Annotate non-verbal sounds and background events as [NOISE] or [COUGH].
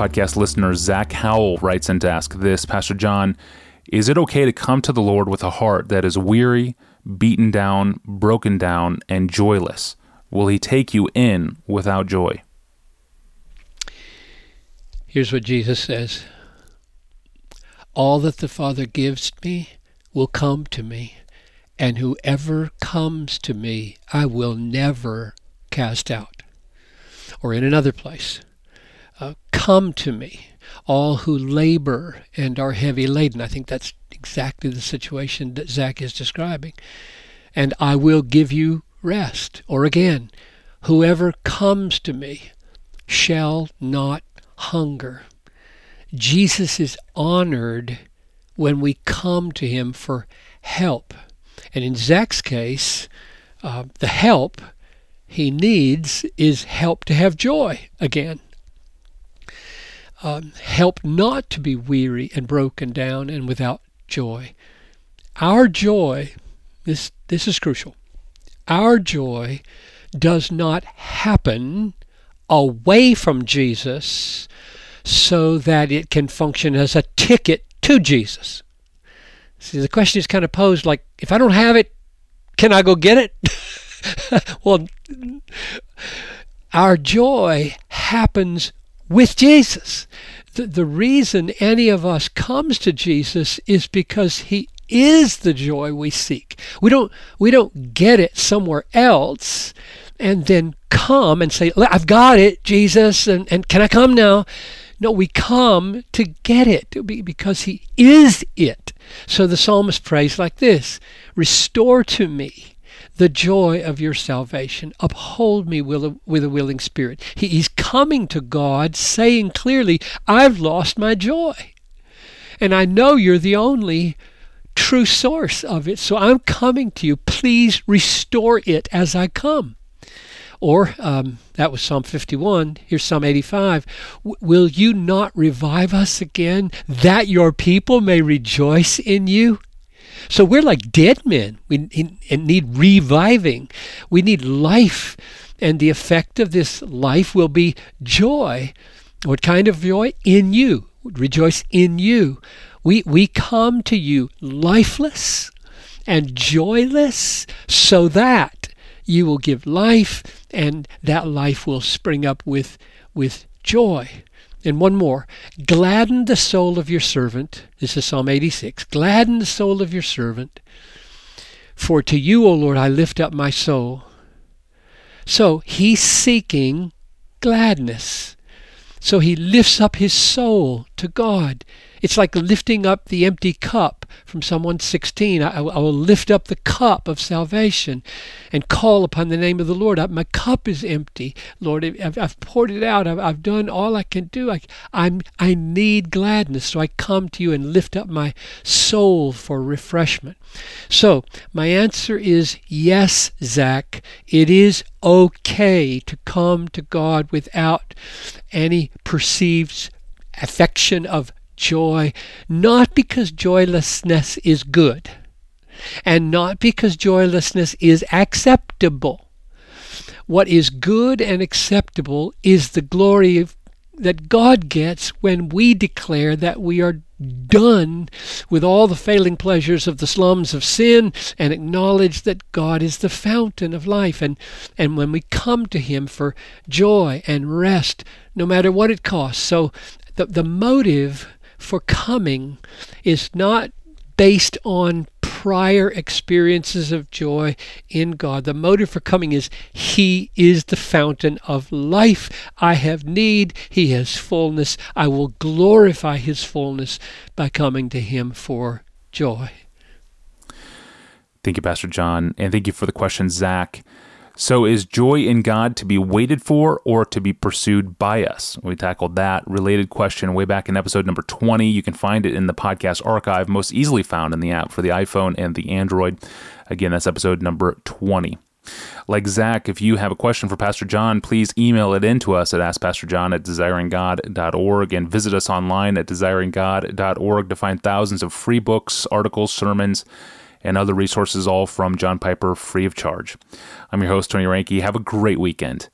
Podcast listener Zach Howell writes in to ask this Pastor John, is it okay to come to the Lord with a heart that is weary, beaten down, broken down, and joyless? Will He take you in without joy? Here's what Jesus says All that the Father gives me will come to me, and whoever comes to me I will never cast out. Or in another place, come to me, all who labor and are heavy laden. I think that's exactly the situation that Zach is describing. And I will give you rest. Or again, whoever comes to me shall not hunger. Jesus is honored when we come to him for help. And in Zach's case, uh, the help he needs is help to have joy again. Um, help not to be weary and broken down and without joy. Our joy, this, this is crucial, our joy does not happen away from Jesus so that it can function as a ticket to Jesus. See, the question is kind of posed like, if I don't have it, can I go get it? [LAUGHS] well, our joy happens with Jesus. The, the reason any of us comes to Jesus is because he is the joy we seek. We don't we don't get it somewhere else and then come and say, I've got it, Jesus, and, and can I come now? No, we come to get it because He is it. So the psalmist prays like this Restore to me the joy of your salvation. Uphold me with a, with a willing spirit. He, he's coming to God saying clearly, I've lost my joy. And I know you're the only true source of it. So I'm coming to you. Please restore it as I come. Or um, that was Psalm 51. Here's Psalm 85. Will you not revive us again, that your people may rejoice in you? So we're like dead men. We need reviving. We need life. And the effect of this life will be joy. What kind of joy? In you. Rejoice in you. We, we come to you lifeless and joyless so that you will give life and that life will spring up with with joy. And one more. Gladden the soul of your servant. This is Psalm 86. Gladden the soul of your servant. For to you, O Lord, I lift up my soul. So he's seeking gladness. So he lifts up his soul to God. It's like lifting up the empty cup from Psalm 116. I, I, will lift up the cup of salvation and call upon the name of the Lord. I, my cup is empty, Lord. I've, I've poured it out. I've, I've, done all I can do. I, I'm, I need gladness, so I come to you and lift up my soul for refreshment. So, my answer is yes, Zach. It is okay to come to God without any perceived affection of joy, not because joylessness is good, and not because joylessness is acceptable. What is good and acceptable is the glory of, that God gets when we declare that we are done with all the failing pleasures of the slums of sin and acknowledge that God is the fountain of life. And, and when we come to Him for joy and rest, no matter what it costs. So the, the motive for coming is not based on prior experiences of joy in God. The motive for coming is He is the fountain of life. I have need. He has fullness. I will glorify His fullness by coming to Him for joy. Thank you, Pastor John. And thank you for the question, Zach. So, is joy in God to be waited for or to be pursued by us? We tackled that related question way back in episode number 20. You can find it in the podcast archive, most easily found in the app for the iPhone and the Android. Again, that's episode number 20. Like Zach, if you have a question for Pastor John, please email it in to us at askpastorjohn at desiringgod.org and visit us online at desiringgod.org to find thousands of free books, articles, sermons, and other resources, all from John Piper free of charge. I'm your host, Tony Reinke. Have a great weekend.